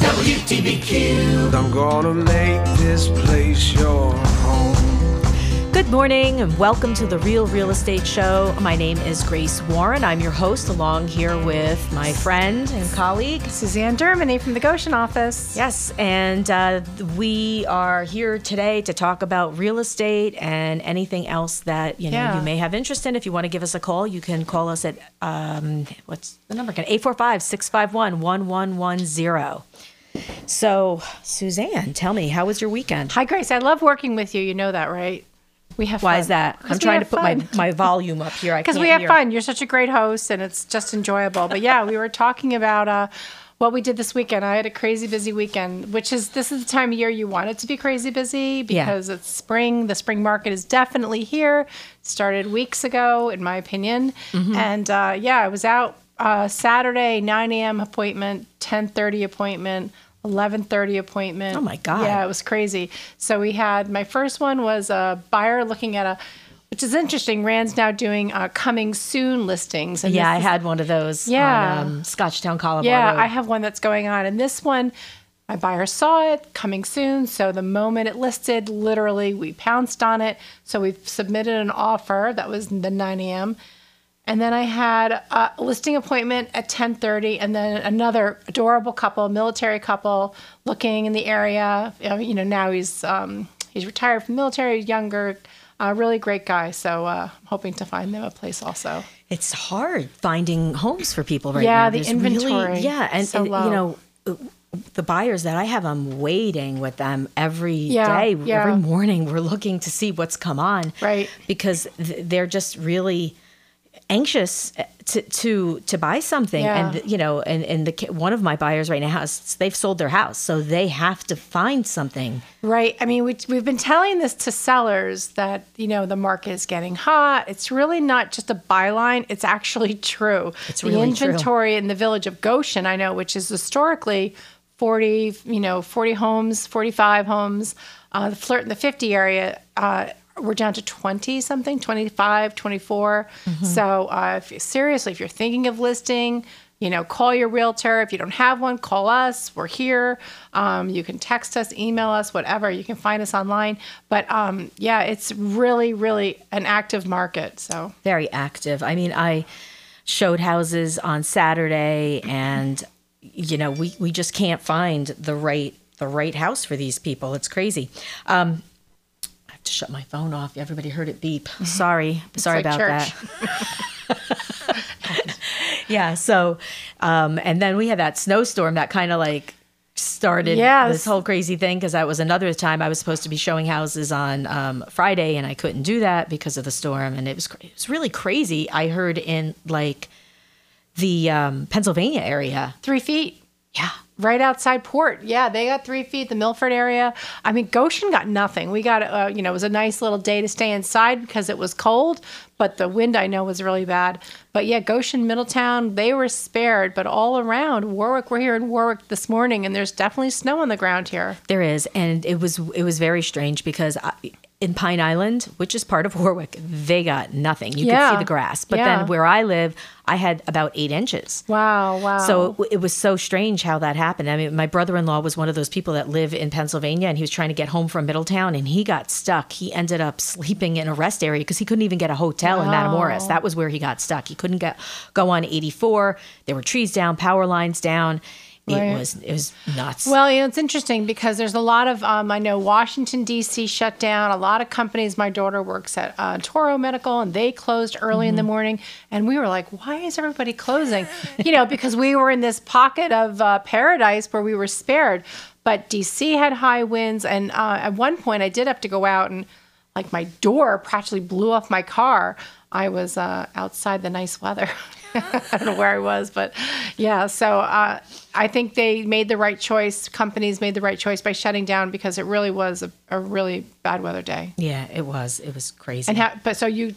WTBQ. I'm gonna make this place your home. Good morning and welcome to the Real Real Estate Show. My name is Grace Warren. I'm your host, along here with my friend and colleague. Susanne Dermigny from the Goshen office. Yes, and uh, we are here today to talk about real estate and anything else that you know Yeah. you may have interest in. If you want to give us a call, you can call us at um, what's the number again? 845-651-1110. So, Susanne, tell me, how was your weekend? Hi, Grace. I love working with you. You know that, right? We have Why fun. is that? I'm trying to put my, fun. my volume up here. Because we have hear. fun. You're such a great host, and it's just enjoyable. But yeah, we were talking about uh, what we did this weekend. I had a crazy busy weekend, which is this is the time of year you want it to be crazy busy because it's spring. The spring market is definitely here. Started weeks ago, in my opinion. Mm-hmm. And uh, yeah, I was out uh, Saturday, 9 a.m. appointment, 10:30 appointment. 11:30 appointment. Oh, my God. Yeah, it was crazy. So we had my first one was a buyer looking at a which is interesting. Rand's now doing uh, coming soon listings. And Yeah, I is- had one of those Yeah. on um, Scotchtown, Collabar Road. Yeah, I have one that's going on. And this one, my buyer saw it coming soon. So the moment it listed, literally, we pounced on it. So we've submitted an offer. That was the 9 a.m. And then I had a listing appointment at 10:30, and then another adorable couple, military couple, looking in the area. You know, now he's um, he's retired from the military, younger, uh, really great guy. So uh, I'm hoping to find them a place also. It's hard finding homes for people right Yeah, now. the There's inventory yeah, and, so and, you know, the buyers that I have, I'm waiting with them every Yeah, day, yeah. every morning. We're looking to see what's come on, Right. Because th- they're just really anxious uh, to to to buy something Yeah. and you know and and the one of my buyers right now has they've sold their house so they have to find something Right. I mean, we, we've been telling this to sellers that, you know, the market is getting hot. It's really not just a byline, it's actually true. It's the really true. inventory in the village of Goshen, I know, which is historically 40, you know, 40 homes, 45 homes. Uh, the flirt in the 50 area, uh, we're down to 20 something, 25, 24. Mm-hmm. So uh, if seriously, if you're thinking of listing, you know, call your realtor. If you don't have one, call us. We're here. Um, you can text us, email us, whatever. You can find us online. But um, yeah, it's really, really an active market. So very active. I mean, I showed houses on Saturday, and you know, we we just can't find the right the right house for these people. It's crazy. Um, to shut my phone off. Everybody heard it beep. Sorry, sorry like about church. that. yeah. So, um, and then we had that snowstorm that kind of like started Yes. this whole crazy thing because that was another time I was supposed to be showing houses on um, Friday and I couldn't do that because of the storm and it was cra- it was really crazy. I heard in like the um, Pennsylvania area. three feet. Yeah. Right outside port. Yeah, they got three feet. The Milford area. I mean, Goshen got nothing. We got, uh, you know, it was a nice little day to stay inside because it was cold, but the wind I know was really bad. But yeah, Goshen, Middletown, they were spared. But all around Warwick, we're here in Warwick this morning, and there's definitely snow on the ground here. There is, and it was it was very strange because I, in Pine Island, which is part of Warwick, they got nothing. You could see the grass, but Yeah. then where I live, I had about eight inches. Wow, wow. So it, it was so strange how that happened. I mean, my brother-in-law was one of those people that live in Pennsylvania, and he was trying to get home from Middletown, and he got stuck. He ended up sleeping in a rest area because he couldn't even get a hotel in Matamoras. That was where he got stuck. He couldn't get go on 84. There were trees down, power lines down. It Right. was it was nuts. Well, you know, it's interesting because there's a lot of, um, I know Washington, D.C. shut down. A lot of companies, my daughter works at uh, Toro Medical, and they closed early in the morning. And we were like, why is everybody closing? you know, because we were in this pocket of uh, paradise where we were spared. But D.C. had high winds. And uh, at one point, I did have to go out and, like, my door practically blew off my car. I was uh, outside the nice weather. I don't know where I was, but yeah. So uh, I think they made the right choice. Companies made the right choice by shutting down because it really was a, a really bad weather day. yeah, it was. It was crazy. And ha- but so you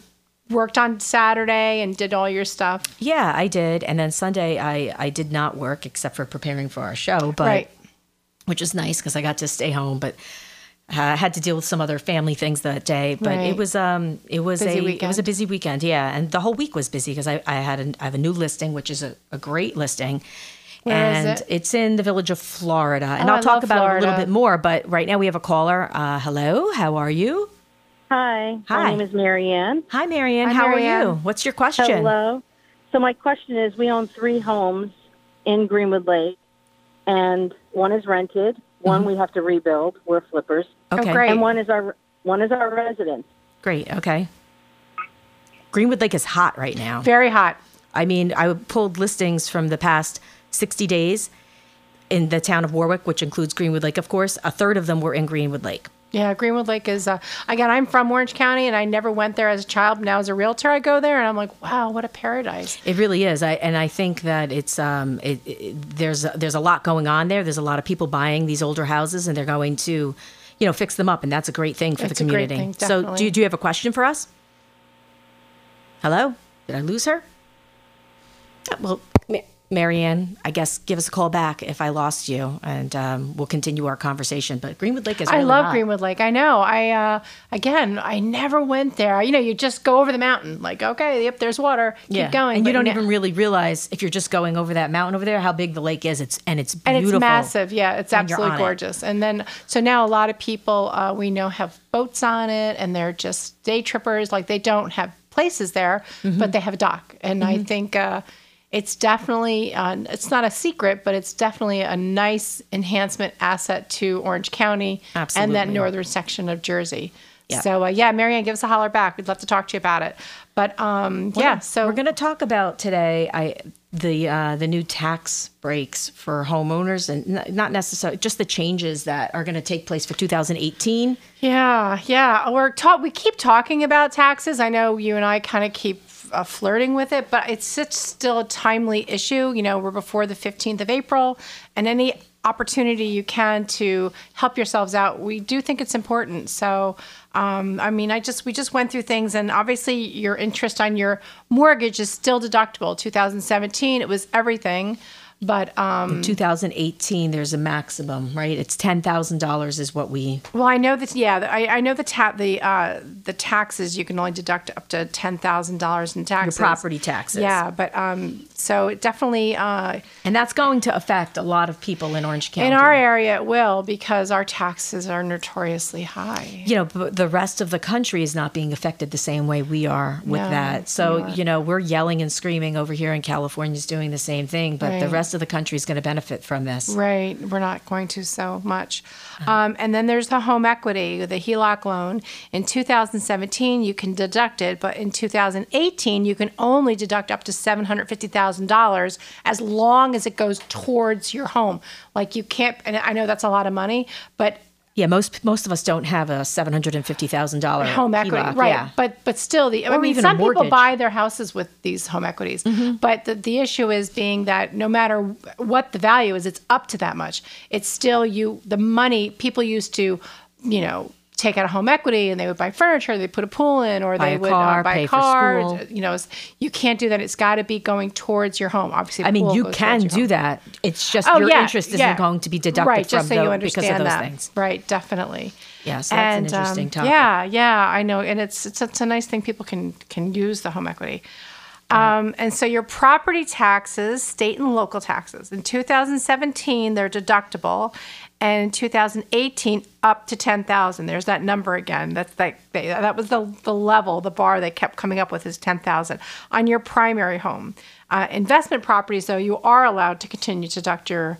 worked on Saturday and did all your stuff, yeah, I did. And then Sunday, I I did not work except for preparing for our show, but right? which is nice because I got to stay home, but. Uh, I had to deal with some other family things that day, but Right. it was um it was Busy a it was a busy weekend, yeah, and the whole week was busy because I, I had an, I have a new listing which is a, a great listing, Where is and it? it's in the village of Florida. And Oh, I'll I talk love about it a little bit more, but right now we have a caller. Uh, hello, how are you? Hi, Hi. my name is Marianne. Hi, Marianne. Hi, how are you? What's your question? Hello. So my question is, we own three homes in Greenwood Lake, and one is rented. One mm-hmm. we have to rebuild. We're flippers, Okay, Oh, great. and one is our one is our residence. great. Okay. Greenwood Lake is hot right now. Very hot. I mean, I pulled listings from the past 60 days in the town of Warwick, which includes Greenwood Lake, of course. A third of them were in Greenwood Lake. Yeah, Greenwood Lake is. Uh, again, I'm from Orange County, and I never went there as a child. Now, as a realtor, I go there, and I'm like, wow, what a paradise. It really is. I and I think that it's um it, it, there's there's a lot going on there. There's a lot of people buying these older houses and they're going to, you know, fix them up and that's a great thing for It's the community. thing, so do you, do you have a question for us? Hello? Did I lose her? Well, Marianne, I guess give us a call back if I lost you, and um, we'll continue our conversation. But Greenwood Lake is. I really love hot. Greenwood Lake. I know. I uh, again, I never went there. You know, you just go over the mountain. Like, okay, yep, there's water. Keep Yeah, going. and you don't even really realize if you're just going over that mountain over there how big the lake is. It's and it's and it's massive. Yeah, it's absolutely on it. gorgeous. And then, so now a lot of people uh, we know have boats on it, and they're just day trippers. Like they don't have places there, Mm-hmm. but they have a dock. And I think uh, it's definitely uh, it's not a secret, but it's definitely a nice enhancement asset to Orange County and that northern section of Jersey. Yeah. So uh, yeah, Marianne, give us a holler back. We'd love to talk to you about it. But um, yeah, so we're going to talk about today I the uh, the new tax breaks for homeowners and n- not necessarily just the changes that are going to take place for 2018. Yeah, yeah. We're ta- we keep talking about taxes. I know you and I kind of keep uh, flirting with it, but it's such still a timely issue. You know, we're before the 15th of April, and any opportunity you can to help yourselves out, we do think it's important. So, um, I mean, I just we just went through things, and obviously your interest on your mortgage is still deductible. 2017, it was everything, but um, 2018 there's a maximum, right? It's $10,000 is what we Well, I know that. Yeah, I, I know the ta- the uh, the taxes you can only deduct up to ten thousand dollars in taxes. property taxes. Yeah, but um, so it definitely uh, and that's going to affect a lot of people in Orange County. in our area it will because our taxes are notoriously high. you know, but the rest of the country is not being affected the same way we are with No, that. So, you know, we're yelling and screaming over here and California's doing the same thing, but the Right. Rest of the country is going to benefit from this. Right, we're not going to so much. Um, and then there's the home equity, the HELOC loan. In 2017, you can deduct it, but in 2018, you can only deduct up to $750,000 as long as it goes towards your home. Like you can't, and I know that's a lot of money, but Yeah, most most of us don't have a seven hundred and fifty thousand dollar home equity, right? Yeah. But but still, the I mean, some people buy their houses with these home equities, mm-hmm. but the, the issue is being that no matter what the value is, it's up to that much. It's still you. The money people used to, you know. Take out a home equity and they would buy furniture, they put a pool in, or Buy they would car, uh, buy a for car. You know, you can't do that. It's got to be going towards your home. Obviously, I mean, you can do home. that. It's just Oh your yeah, interest isn't yeah. going to be deducted right, from just so tho- you because understand of those that. things. Right, definitely. Yeah, so that's an And, um, interesting topic. Yeah, yeah, I know, and it's it's it's a nice thing people can can use the home equity. Um, and so your property taxes, state and local taxes, in 2017 they're deductible, and in 2018 up to 10,000. There's that number again. That's like that was the the level, the bar they kept coming up with is 10,000 on your primary home. Uh, investment properties, though, you are allowed to continue to deduct your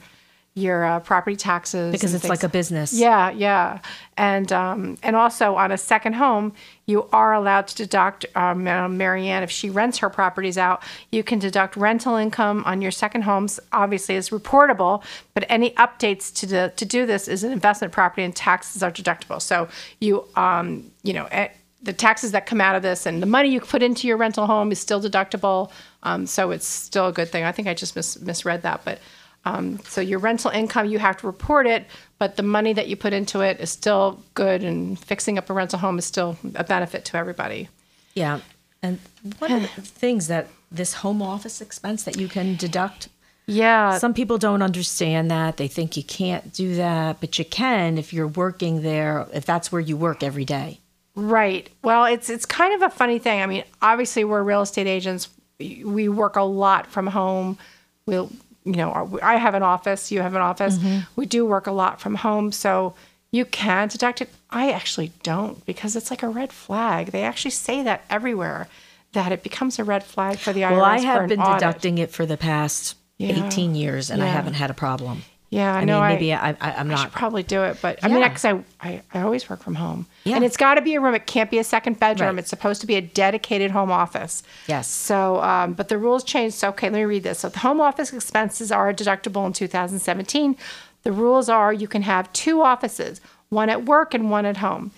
your uh, property taxes Because it's like a business. Yeah, yeah, and um, and also on a second home, you are allowed to deduct. Um, uh, Marianne, if she rents her properties out, you can deduct rental income on your second homes. Obviously, is reportable, but any updates to the, to do this is an investment property, and taxes are deductible. So you um, you know. eh, the taxes that come out of this and the money you put into your rental home is still deductible. Um, so it's still a good thing. I think I just mis- misread that, but um, so your rental income, you have to report it, but the money that you put into it is still good, and fixing up a rental home is still a benefit to everybody. Yeah. And one of the things that this home office expense that you can deduct, Yeah, some people don't understand that. They think you can't do that, but you can if you're working there, if that's where you work every day. Right. Well, it's it's kind of a funny thing. I mean, obviously we're real estate agents. We work a lot from home. We'll you know, our, I have an office, you have an office. Mm-hmm. We do work a lot from home, so you can deduct it. I actually don't because it's like a red flag. They actually say that everywhere that it becomes a red flag for the IRS. Well, I have been audit. deducting it for the past Yeah. 18 years, and I haven't had a problem. Yeah, I I know. mean, I- maybe I, I, I'm I not. should probably do it, but I mean, because I, I I always work from home, Yeah. and it's got to be a room. It can't be a second bedroom. Right. It's supposed to be a dedicated home office. Yes. So, um, but the rules changed. So, okay, let me read this. So, the home office expenses are deductible in 2017. The rules are you can have two offices, one at work and one at home.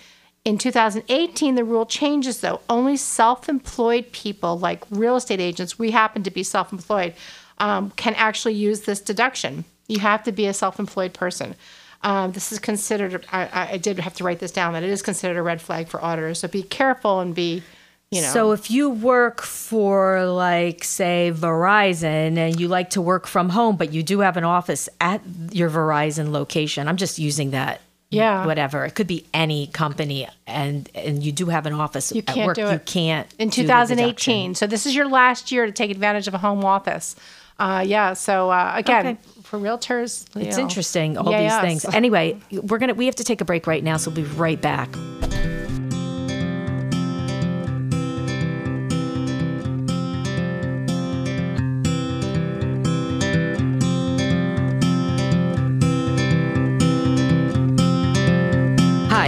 In 2018, the rule changes though. Only self employed people, like real estate agents, we happen to be self employed, um, can actually use this deduction. You have to be a self employed person. Um, this is considered, I, I- did have to write this down, that it is considered a red flag for auditors. So be careful and be, you know. So if you work for like say Verizon and you like to work from home but you do have an office at your Verizon location, I'm just using that Yeah. whatever. It could be any company and and you do have an office You at can't work, do you can't in do the 2018. So this is your last year to take advantage of a home office. Uh, yeah. So uh, again, Okay. for realtors, It's know, interesting, all yeah, these yes. things. Anyway, we're gonna we have to take a break right now, so we'll be right back.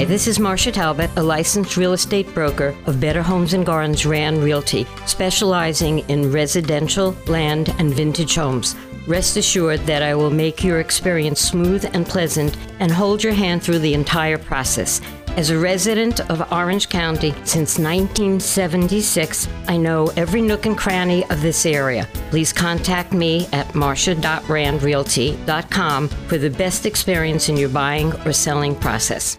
Hi, this is Marcia Talbot, a licensed real estate broker of Better Homes and Gardens Rand Realty, specializing in residential, land, and vintage homes. Rest assured that I will make your experience smooth and pleasant and hold your hand through the entire process. As a resident of Orange County since 1976, I know every nook and cranny of this area. Please contact me at marcia.randrealty.com for the best experience in your buying or selling process.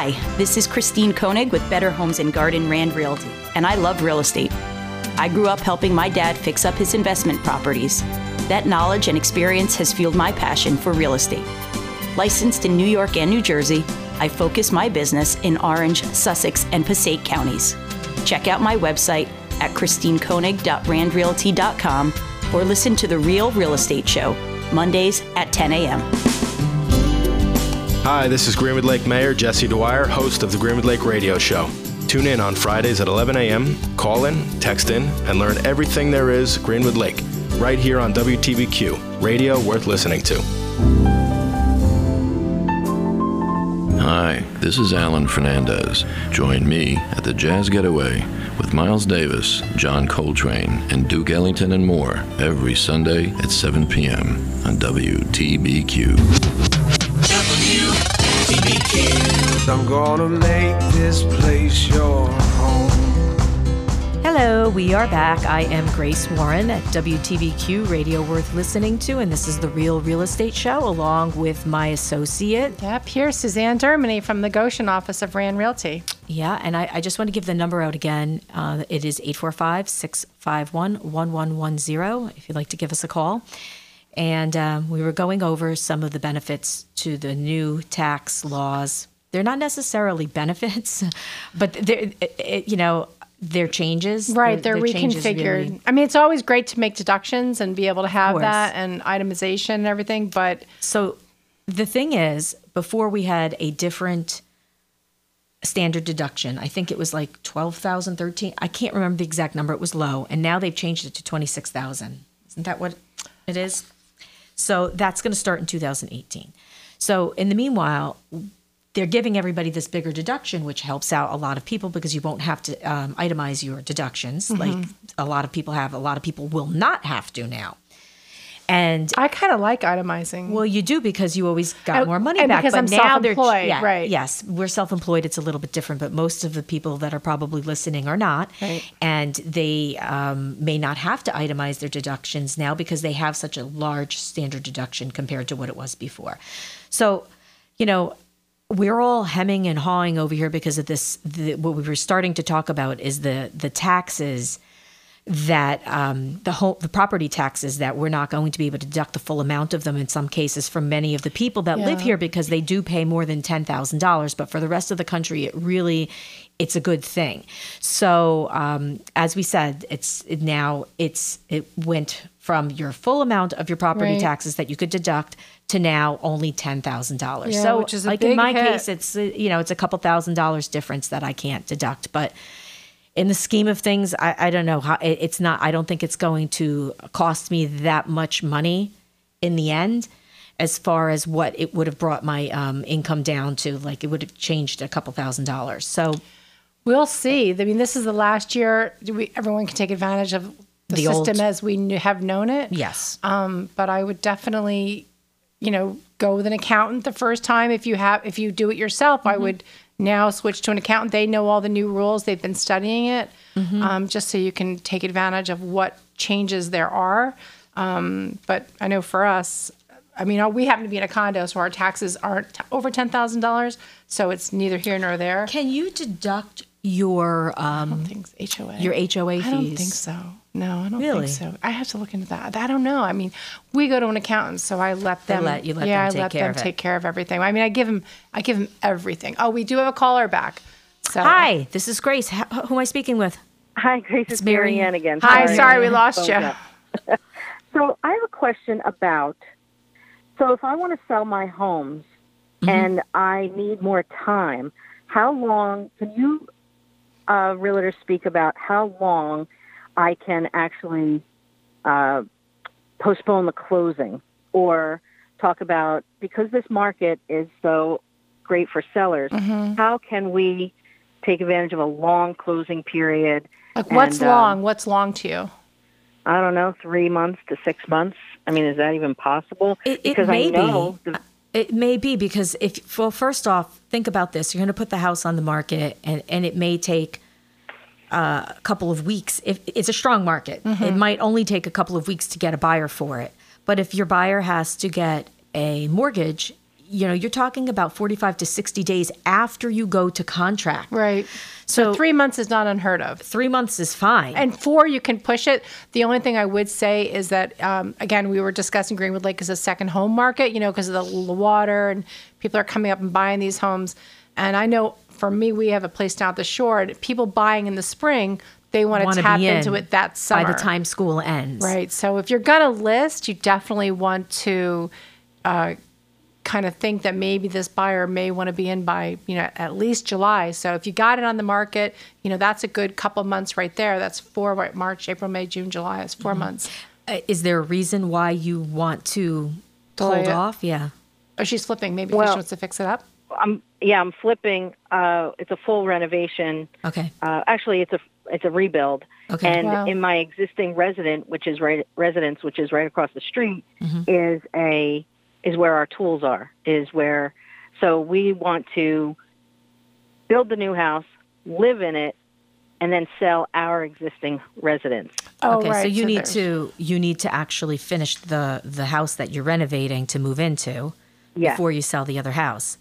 Hi, this is Christine Koenig with Better Homes and Garden Rand Realty, and I love real estate. I grew up helping my dad fix up his investment properties. That knowledge and experience has fueled my passion for real estate. Licensed in New York and New Jersey, I focus my business in Orange, Sussex, and Passaic counties. Check out my website at christinekoenig.randrealty.com or listen to The Real Real Estate Show, Mondays at 10 a.m. Hi, this is Greenwood Lake Mayor Jesse Dwyer, host of the Greenwood Lake Radio Show. Tune in on Fridays at 11 a.m., call in, text in, and learn everything there is Greenwood Lake, right here on WTBQ, radio worth listening to. Hi, this is Alan Fernandez. Join me at the Jazz Getaway with Miles Davis, John Coltrane, and Duke Ellington and more every Sunday at 7 p.m. on WTBQ. I'm gonna make this place your home. Hello, we are back. I am Grace Warren at WTBQ Radio Worth Listening to, and this is the Real Real Estate Show, along with my associate. Yep. Here's Susanne Dermigny from the Goshen office of Rand Realty. Yeah, and I, I just want to give the number out again. Uh, it is 845 651 1110 if you'd like to give us a call. And um, we were going over some of the benefits to the new tax laws. They're not necessarily benefits, but they're, you know, they're changes. Right, they're, changes reconfigured. really. I mean, it's always great to make deductions and be able to have that and itemization and everything, but So the thing is, before we had a different standard deduction. I think it was like 12,000, 13. I can't remember the exact number. It was low. And now they've changed it to 26,000. Isn't that what it is? So that's going to start in 2018. So in the meanwhile, they're giving everybody this bigger deduction, which helps out a lot of people because you won't have to um, itemize your deductions like a lot of people have. A lot of people will not have to now. And I kind of like itemizing. well, you do because you always got more money and back. because but I'm now they're self-employed, yeah, right. Yes, we're self-employed. It's a little bit different, but most of the people that are probably listening are not, Right. and they um, may not have to itemize their deductions now because they have such a large standard deduction compared to what it was before. So, you know, we're all hemming and hawing over here because of this. The, what we were starting to talk about is the the taxes that um, the whole the property taxes that we're not going to be able to deduct the full amount of them in some cases from many of the people that live here because they do pay more than ten thousand dollars. But for the rest of the country, it really it's a good thing. So um, as we said, it's it now it's it went from your full amount of your property Right. taxes that you could deduct to now only ten thousand dollars. So which is a like in my hit. case, it's uh, you know it's a couple thousand dollars difference that I can't deduct, but in the scheme of things, I, I don't know how it, it's not. I don't think it's going to cost me that much money in the end, as far as what it would have brought my um, income down to. Like it would have changed a couple thousand dollars. So We'll see. I mean, this is the last year do we, everyone can take advantage of the, The old- system as we kn- have known it. yes, Um, but I would definitely, you know, go with an accountant the first time. If you have, if you do it yourself, I would now switch to an accountant. They know all the new rules. They've been studying it, um, just so you can take advantage of what changes there are. Um, but I know for us, I mean, we happen to be in a condo, so our taxes aren't t- over ten thousand dollars. So it's neither here nor there. can you deduct your um, Things HOA. your HOA fees? I don't think so. No, I don't Really? think so. I have to look into that. I don't know. I mean, we go to an accountant, so I let them. let- you let yeah, them take I let care them of it. take care of everything. I mean, I give them, I give them everything. Oh, we do have a caller back. So Hi, this is Grace. H- who am I speaking with? Hi, Grace. It's, Mary- Mary Ann again. Hi, sorry we lost you. So I have a question about. So if I want to sell my homes Mm-hmm. and I need more time, how long can you, uh, realtor, speak about how long I can actually uh, postpone the closing or talk about because this market is so great for sellers? Mm-hmm. How can we take advantage of a long closing period? Like, what's And, um, long? What's long to you? I don't know, three months to six months. I mean, is that even possible? It, it because may I know be. the- It may be because if well, first off, think about this: you're going to put the house on the market, and and it may take uh, a couple of weeks. If it's a strong market, it might only take a couple of weeks to get a buyer for it. But if your buyer has to get a mortgage, you know, you're talking about 45 to 60 days after you go to contract. Right. So, So three months is not unheard of. three months is fine. And four, you can push it. The only thing I would say is that, um, again, we were discussing Greenwood Lake as a second home market, you know, because of the, the water and people are coming up and buying these homes. And I know for me, we have a place down at the shore. And people buying in the spring, they want Wanna tap be in into it that summer. by the time school ends. Right. So if you're going to list, you definitely want to uh, kind of think that maybe this buyer may want to be in by, you know, at least July. So if you got it on the market, you know, that's a good couple months right there. That's four, right, March, April, May, June, July. It's 4 months. Uh, Is there a reason why you want to Delay hold it. off? Yeah. Oh, she's flipping. Maybe Well- she wants to fix it up. I'm yeah, I'm flipping. Uh, it's a full renovation. Okay. Uh, actually, it's a it's a rebuild. Okay. And Wow. in my existing resident, which is right residence, which is right across the street, Mm-hmm. is a is where our tools are. Is where so we want to build the new house, live in it, and then sell our existing residence. Oh, okay, right. so you need there's- to you need to actually finish the the house that you're renovating to move into Yeah, before you sell the other house.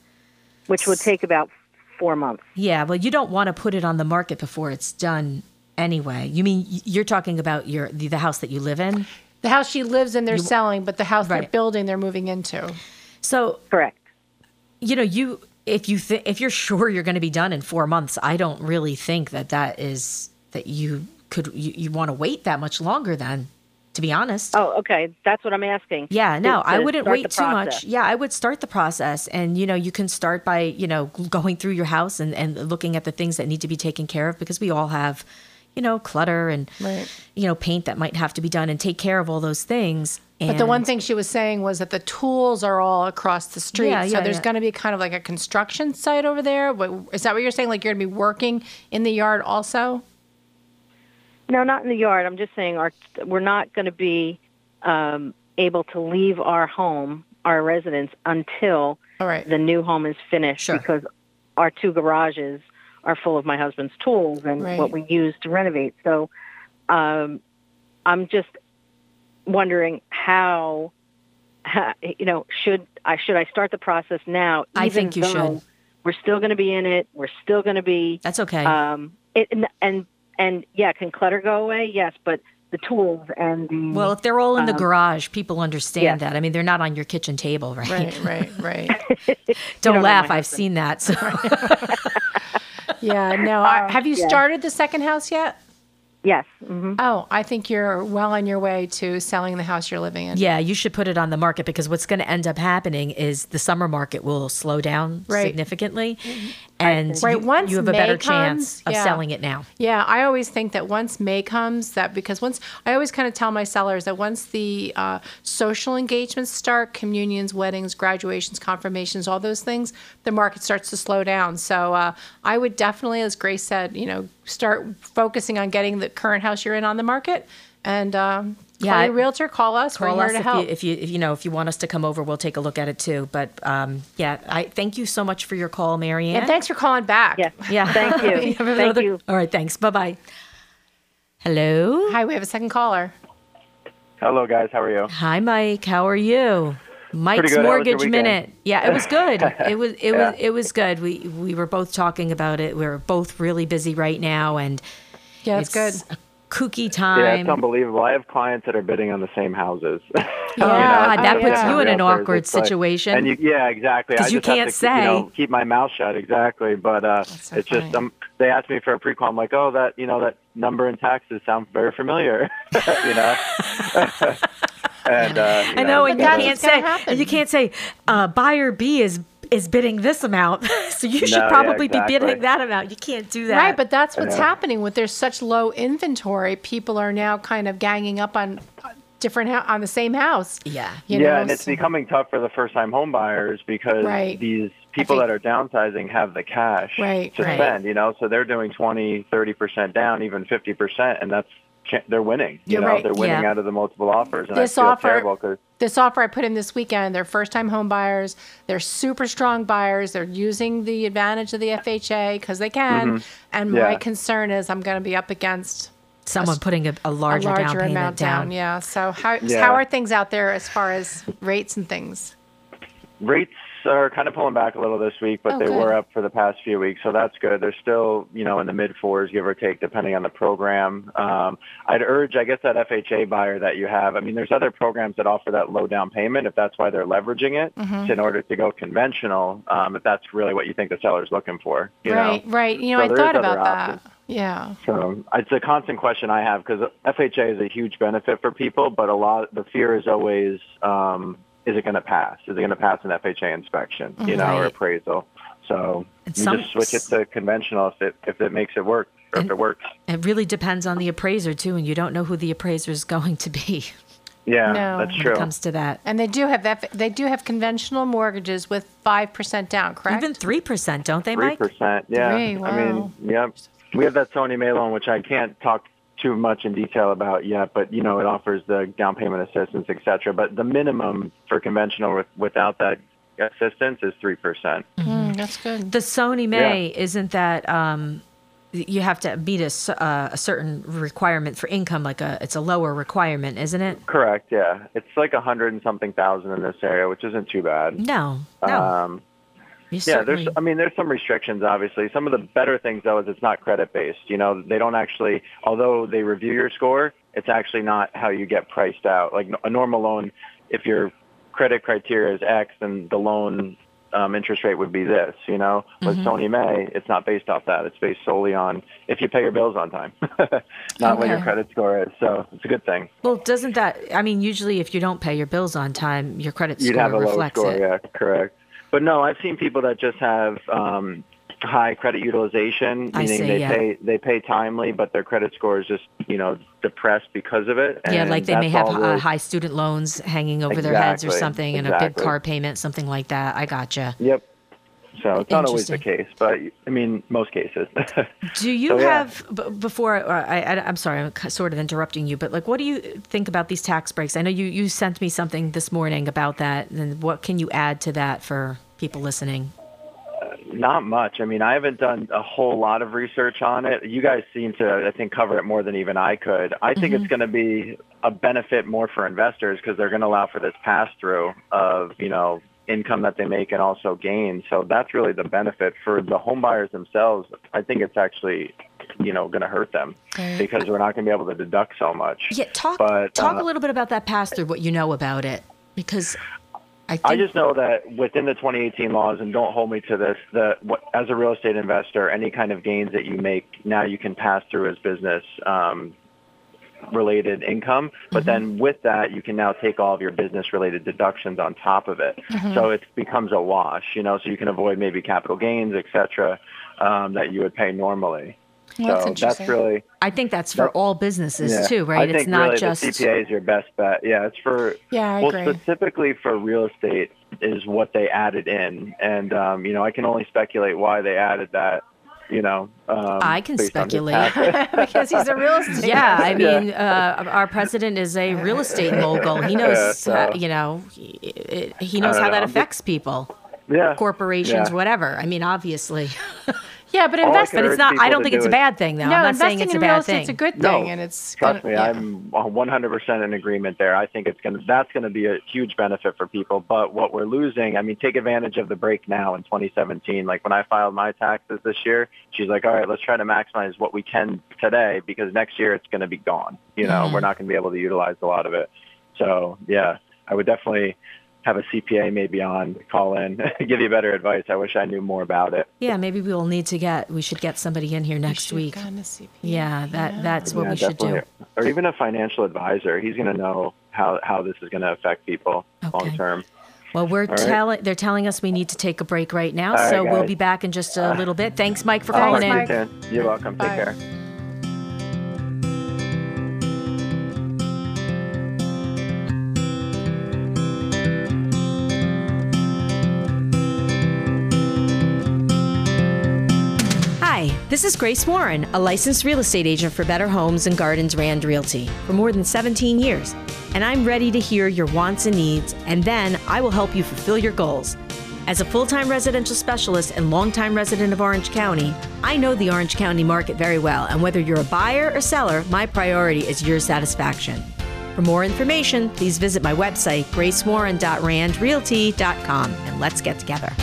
Which would take about four months. Yeah, well, you don't want to put it on the market before it's done anyway. You mean you're talking about your the, the house that you live in? The house she lives in, they're selling, but the house they're building, they're moving into. So Correct. you know you if you th- if you're sure you're going to be done in four months, I don't really think that that is that you could you, you want to wait that much longer. Then, to be honest. Oh, okay. That's what I'm asking. Yeah, To- no, I wouldn't wait too much. Yeah, I would start the process. And, you know, you can start by, you know, going through your house and, and looking at the things that need to be taken care of because we all have, you know, clutter and, Right. you know, paint that might have to be done and take care of all those things. But the one thing she was saying was that the tools are all across the street. Yeah, so yeah, there's yeah. going to be kind of like a construction site over there. What, is that what you're saying? Like you're going to be working in the yard also? No, not in the yard. I'm just saying our we're not going to be um, able to leave our home, our residence, until All right. the new home is finished Sure. because our two garages are full of my husband's tools and Right. what we use to renovate. So um, I'm just wondering how, how, you know, should I should I start the process now? I think you should. We're still going to be in it. We're still going to be. That's okay. Um, it, and, and and yeah, can clutter go away? Yes, but the tools and the well, if they're all in the um, garage, people understand yes. that. I mean, they're not on your kitchen table, right? Right, right, right. Don't don't laugh. I've seen that. So. Yeah, no. I, have you yeah. started the second house yet? yes. hmm Oh, I think you're well on your way to selling the house you're living in. Yeah, you should put it on the market because what's going to end up happening is the summer market will slow down Right. significantly, and Right, you, once you have a May better comes, chance of yeah. selling it now. Yeah, I always think that once May comes, that because once I always kind of tell my sellers that once the uh, social engagements start, communions, weddings, graduations, confirmations, all those things, the market starts to slow down. So uh, I would definitely, as Grace said, you know, start focusing on getting the current house you're in on the market, and um, Yeah, call your realtor, call us, Call we're us here to if help. you, if you if you know if you want us to come over, we'll take a look at it too. But um, yeah, I thank you so much for your call, Marianne. and thanks for calling back. Yes. Yeah, Thank you. have Thank another- you. All right, thanks. Bye bye. Hello. Hi, we have a second caller. Hello, guys. How are you? Hi, Mike. How are you? Mike's good. How was your Mortgage? Minute. Yeah, it was good. It was it Yeah. was it was good. We we were both talking about it. We are both really busy right now, and Yeah, that's it's good. A time. Yeah, it's unbelievable. I have clients that are bidding on the same houses. Oh, God, that oh, puts yeah. you in an awkward it's like- situation. and you, yeah, exactly. Because you just can't to, You know, say. keep my mouth shut. Exactly. But uh, so it's just funny. um, they asked me for a pre-call. I'm like, oh, that you know that number in taxes sounds very familiar. you know. and uh, you I know, and you can't what's gonna say and you can't say uh, buyer B is is bidding this amount, so you should No, yeah, probably be bidding that amount. You can't do that, Right, but that's what's Yeah. happening with there's such low inventory. People are now kind of ganging up on uh, different hou- on the same house. yeah, You yeah, know, and it's becoming tough for the first-time home buyers because Right. these people think- that are downsizing have the cash Right, to right. spend. You know, so they're doing 20, 30 percent down, even 50 percent, and that's cha- they're winning. You You're know, right. they're winning Yeah. out of the multiple offers, and This I feel offer- terrible 'cause- This offer I put in this weekend, they're first time home buyers. They're super strong buyers. They're using the advantage of the FHA because they can. And my Mm-hmm. Yeah. concern is I'm going to be up against someone putting a, a a larger, down payment amount down. down. Yeah. So how, Yeah. how are things out there as far as rates and things? rates are kind of pulling back a little this week, but Oh, they good. were up for the past few weeks, so that's good. They're still, you know, in the mid fours, give or take, depending on the program. Um, I'd urge, I guess, that FHA buyer that you have. I mean, there's other programs that offer that low down payment if that's why they're leveraging it Mm-hmm. in order to go conventional. Um, if that's really what you think the seller's looking for, you right, know. right. You know, So I thought about that. Yeah. So it's a constant question I have because FHA is a huge benefit for people, but a lot the fear is always, um, is it going to pass? Is it going to pass an FHA inspection, you know, or appraisal? So And you some- just switch it to conventional if it if it makes it work or if it works. It really depends on the appraiser too, and you don't know who the appraiser is going to be Yeah, No. that's when true. it comes to that. And they do have F- they do have conventional mortgages with five percent down, correct? Even three percent, don't they, Three Mike? percent, yeah. Three, I mean, yep. We have that SONYMA loan, which I can't talk too much in detail about yet, but you know, it offers the down payment assistance, et cetera. But the minimum for conventional with, without that assistance is three percent. Mm, that's good. The SONYMA isn't that um, you have to meet a, s- uh, a certain requirement for income, like a it's a lower requirement, isn't it? Correct. Yeah, it's like a hundred and something thousand in this area, which isn't too bad. No, no. Um, You yeah, there's. I mean, there's some restrictions. Obviously, some of the better things though is it's not credit based. You know, they don't actually. Although they review your score, it's actually not how you get priced out. Like a normal loan, if your credit criteria is X, then the loan um, interest rate would be this. You know, with Mm-hmm. SONYMA, it's not based off that. It's based solely on if you pay your bills on time, not what your credit score is. So it's a good thing. well, doesn't that? I mean, usually if you don't pay your bills on time, your credit You'd score have a low reflects score, it. yeah, correct. But no, I've seen people that just have um, high credit utilization, I meaning see, they yeah. pay they pay timely, but their credit score is just you know depressed because of it. Yeah, like they may have uh, high student loans hanging over their heads or Exactly, something, and a big car payment, something like that. I gotcha. Yep. So it's not always the case, but I mean, most cases. Do you So, yeah. have b- before? uh, I, I, I'm sorry, I'm sort of interrupting you, but like, what do you think about these tax breaks? I know you you sent me something this morning about that, and what can you add to that for people listening? Not much. I mean, I haven't done a whole lot of research on it. You guys seem to, I think, cover it more than even I could. I think Mm-hmm. it's going to be a benefit more for investors because they're going to allow for this pass through of, you know, income that they make and also gain. So that's really the benefit for the home buyers themselves. I think it's actually, you know, going to hurt them because we're not going to be able to deduct so much. Yeah, talk But, talk uh, a little bit about that pass through. What you know about it, because I I just know that within the 2018 laws, and don't hold me to this, that what, as a real estate investor, any kind of gains that you make now you can pass through as business um, related income. But then with that, you can now take all of your business related deductions on top of it. So it becomes a wash, you know, so you can avoid maybe capital gains, et cetera, um, that you would pay normally. Well, that's so interesting. that's really I think that's for That- all businesses yeah. too, right? I it's not really just the CPA is your best bet. Yeah, it's for Yeah, I well agree. specifically for real estate is what they added in, and um, you know I can only speculate why they added that. You know, um, I can based on this speculate. because he's a real estate. Yeah, I Yeah. mean, uh, our president is a real estate mogul. He knows, Yeah, so- how, you know, he, he knows how don't that affects people, yeah, corporations, yeah. whatever. I mean, obviously, Yeah, but All I invest. can but it's not. I don't think do it's a bad thing, though. no, I'm not investing saying it's a in real bad estate's thing. a good No, thing, and it's Trust gonna, me, yeah. I'm 100% in agreement there. I think it's going to that's going to be a huge benefit for people. But what we're losing, I mean, take advantage of the break now in 2017. Like when I filed my taxes this year, she's like, "All right, let's try to maximize what we can today because next year it's going to be gone. You know, we're mm-hmm. not going to be able to utilize a lot of it." So yeah, I would definitely have a CPA maybe on call in, give you better advice. I wish I knew more about it. Yeah, maybe we will need to get. We should get somebody in here next Should've week. gotten a CPA. Yeah, that that's what Yeah, we should do. Or even a financial advisor. He's going to know how how this is going to affect people Okay. long term. Well, we're right. telling. They're telling us we need to take a break right now, All right, so we'll be back in just a little bit. Thanks, Mike, for calling talk in. to you soon. You're welcome. Bye. Take care. This is Grace Warren, a licensed real estate agent for Better Homes and Gardens Rand Realty for more than 17 years. And I'm ready to hear your wants and needs, and then I will help you fulfill your goals. As a full time residential specialist and longtime resident of Orange County, I know the Orange County market very well, and whether you're a buyer or seller, my priority is your satisfaction. For more information, please visit my website, gracewarren.randrealty.com, and let's get together.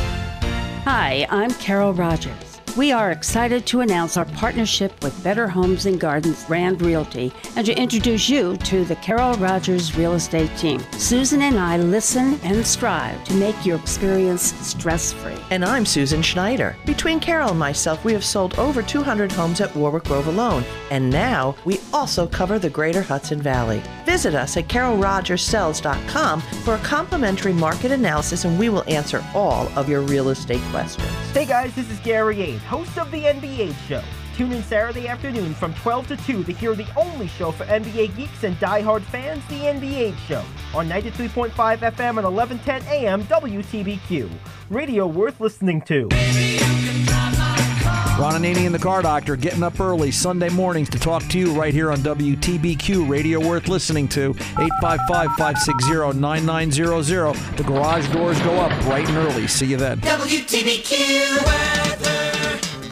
Hi, I'm Carol Rogers. We are excited to announce our partnership with Better Homes and Gardens Rand Realty and to introduce you to the Carol Rogers real estate team. Susan and I listen and strive to make your experience stress free. And I'm Susan Schneider. Between Carol and myself, we have sold over 200 homes at Warwick Grove alone, and now we also cover the greater Hudson Valley. Visit us at carolrogerssells.com for a complimentary market analysis, and we will answer all of your real estate questions. Hey guys, this is Gary Aid, host of the NBA Show. Tune in Saturday afternoon from 12 to 2 to hear the only show for NBA geeks and diehard fans, the NBA Show, on 93.5 FM and 1110 AM WTBQ. Radio worth listening to. Ron Anani and the Car Doctor getting up early Sunday mornings to talk to you right here on WTBQ, radio worth listening to. 855 560 9900. The garage doors go up bright and early. See you then.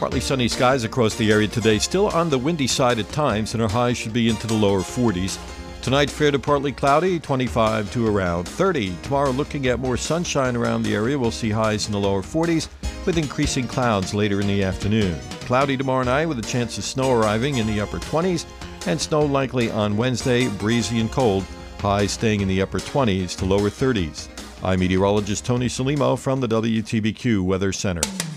Partly sunny skies across the area today, still on the windy side at times, and our highs should be into the lower 40s. Tonight, fair to partly cloudy, 25 to around 30. Tomorrow, looking at more sunshine around the area, we'll see highs in the lower 40s with increasing clouds later in the afternoon. Cloudy tomorrow night with a chance of snow arriving in the upper 20s, and snow likely on Wednesday, breezy and cold, highs staying in the upper 20s to lower 30s. I'm meteorologist Tony Salimo from the WTBQ Weather Center.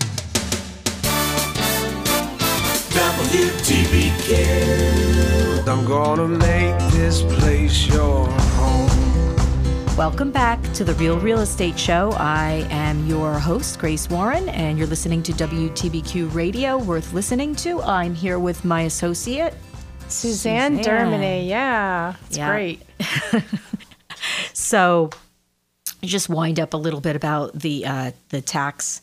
I'm gonna make this place your home. Welcome back to the Real Real Estate Show. I am your host, Grace Warren, and you're listening to WTBQ Radio, worth listening to. I'm here with my associate, Susanne, Dermigny. Yeah, it's Yeah. great. So, just wind up a little bit about the uh, the tax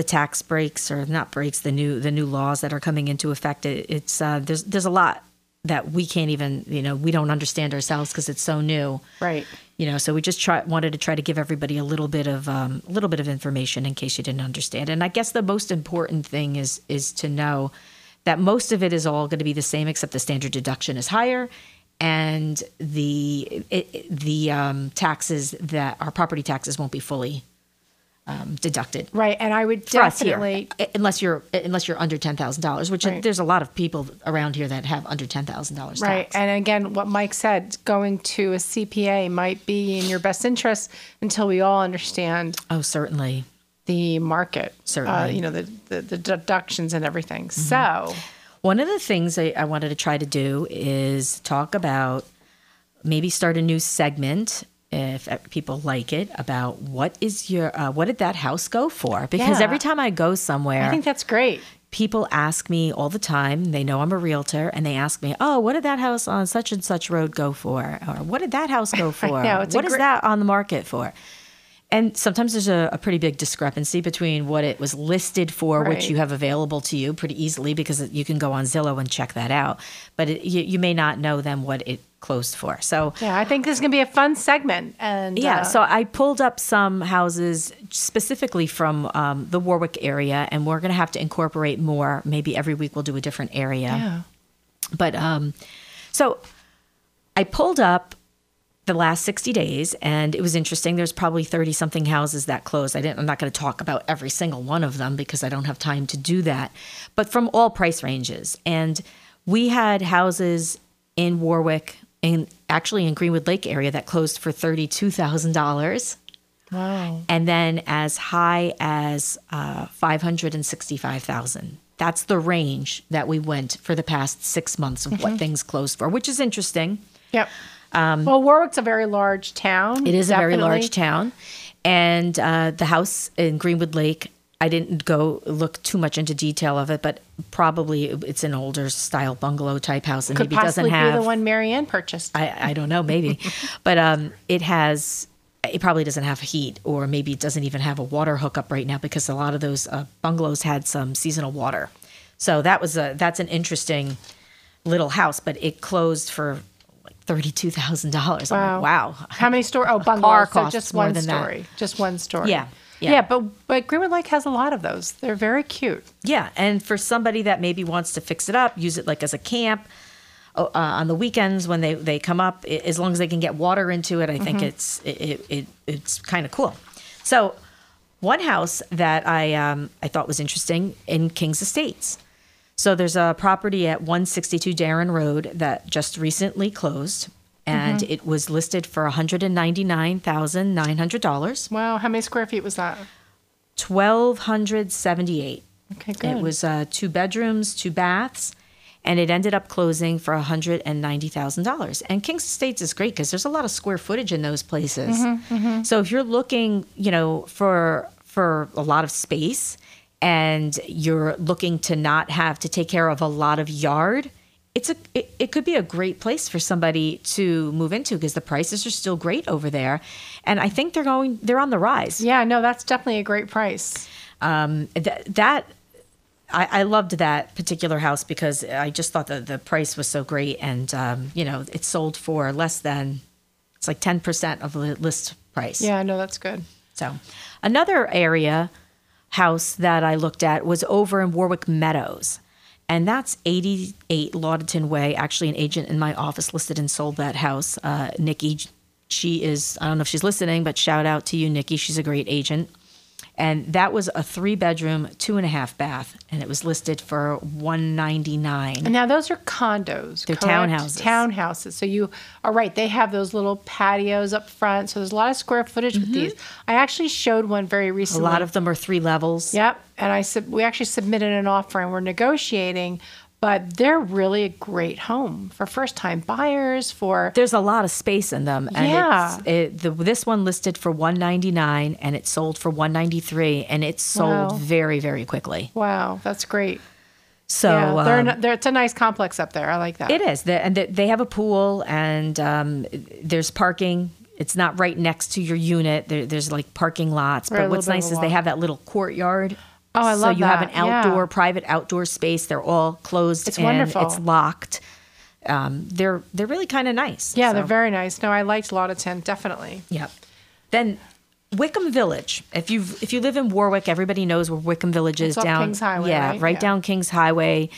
the tax breaks or not breaks the new the new laws that are coming into effect. It, it's uh, there's there's a lot that we can't even you know we don't understand ourselves because it's so new. Right. You know, so we just try wanted to try to give everybody a little bit of um, a little bit of information in case you didn't understand. And I guess the most important thing is is to know that most of it is all going to be the same, except the standard deduction is higher, and the it, the um, taxes that our property taxes won't be fully um, deducted. Right, and I would here, definitely unless you're unless you're under ten thousand dollars, which Right. there's a lot of people around here that have under ten thousand dollars. Right. And again, what Mike said, going to a CPA might be in your best interest until we all understand. Oh, certainly. The market. Uh, Certainly. you know, the, the, the deductions and everything. Mm-hmm. So, One of the things I, I wanted to try to do is talk about maybe start a new segment if people like it about what is your uh, what did that house go for? Because Yeah. every time i go somewhere I think that's great. people ask me all the time they know i'm a realtor and they ask me oh what did that house on such and such road go for? Or what did that house go for? know, what is that on the market for and sometimes there's a, a pretty big discrepancy between what it was listed for, which you have available to you pretty easily because you can go on Zillow and check that out. But it, you, you may not know then what it closed for. So yeah, I think this is going to be a fun segment. And yeah, uh, so I pulled up some houses specifically from um, the Warwick area, and we're going to have to incorporate more. Maybe every week we'll do a different area. Yeah. But um, so I pulled up the last 60 days and it was interesting there's probably 30 something houses that closed i didn't i'm not going to talk about every single one of them because i don't have time to do that but from all price ranges and we had houses in warwick and actually in greenwood lake area that closed for $32000 Wow. and then as high as uh, 565000 that's the range that we went for the past six months of what Mhm. things closed for which is interesting Yep. Well, Warwick's a very large town. Um, It is a very large town. And uh, the house in Greenwood Lake, I didn't go look too much into detail of it, but probably it's an older style bungalow type house and Could maybe doesn't have. be the one Marianne purchased. I, I don't know, maybe. but um, it has, it probably doesn't have heat, or maybe it doesn't even have a water hookup right now because a lot of those uh, bungalows had some seasonal water. So that was a, that's an interesting little house, but it closed for like thirty-two thousand dollars. Wow. wow. How many stories? Oh, bungalows. So just more one than that. story. Just one story. Yeah, yeah. Yeah. but but Greenwood Lake has a lot of those. They're very cute. Yeah, and for somebody that maybe wants to fix it up, use it like as a camp uh, on the weekends when they, they come up, i- as long as they can get water into it, I think Mhm. it's it, it, it it's kind of cool. So, one house that I um, I thought was interesting in Kings Estates. So there's a property at 162 Darren Road that just recently closed, and Mhm. it was listed for $199,900. Wow, how many square feet was that? 1,278. Okay, good. It was uh, two bedrooms, two baths, and it ended up closing for $190,000. And Kings Estates is great because there's a lot of square footage in those places. Mhm, mhm. So if you're looking, you know, for for a lot of space and you're looking to not have to take care of a lot of yard, it's a it, it could be a great place for somebody to move into because the prices are still great over there. And I think they're going they're on the rise. Yeah, no, that's definitely a great price. Um, th- that I, I loved that particular house because I just thought that the price was so great, and um, you know, it sold for less than it's like ten percent of the list price. Yeah, no, that's good. So, another area house that I looked at was over in Warwick Meadows. And that's 88 Lauditon Way. Actually, an agent in my office listed and sold that house. Uh, Nikki, she is, I don't know if she's listening, but shout out to you, Nikki. She's a great agent. And that was a three bedroom, two and a half bath. And it was listed for 199 And now those are condos. They're correct? townhouses. Townhouses. So you are right. They have those little patios up front. So there's a lot of square footage with these. I actually showed one very Mm-hmm. A lot of them are three levels. Yep. And I sub- we actually submitted an offer and we're negotiating, but they're really a great home for first time buyers. For There's a lot of space in them. And Yeah. It's, it, the, this one listed for 199 and it sold for 193 and it sold Wow. very, very quickly. wow, that's great. So yeah, they're, um, they're, it's a nice complex up there. I like that. It is. The, and the, they have a pool and um, there's parking. It's not right next to your unit. There, there's like parking lots. But what's nice is they have that little courtyard Oh, I love that. so you have an that. Yeah. outdoor, private outdoor space. They're all closed. It's wonderful. It's locked. Um, they're they're really kind of nice. Yeah, they're very nice. No, I liked Laudatin, definitely. Yep. Then Wickham Village. If you if you live in Warwick, everybody knows where Wickham Village is It's down Kings Highway, Yeah, right? Yeah. down Kings Highway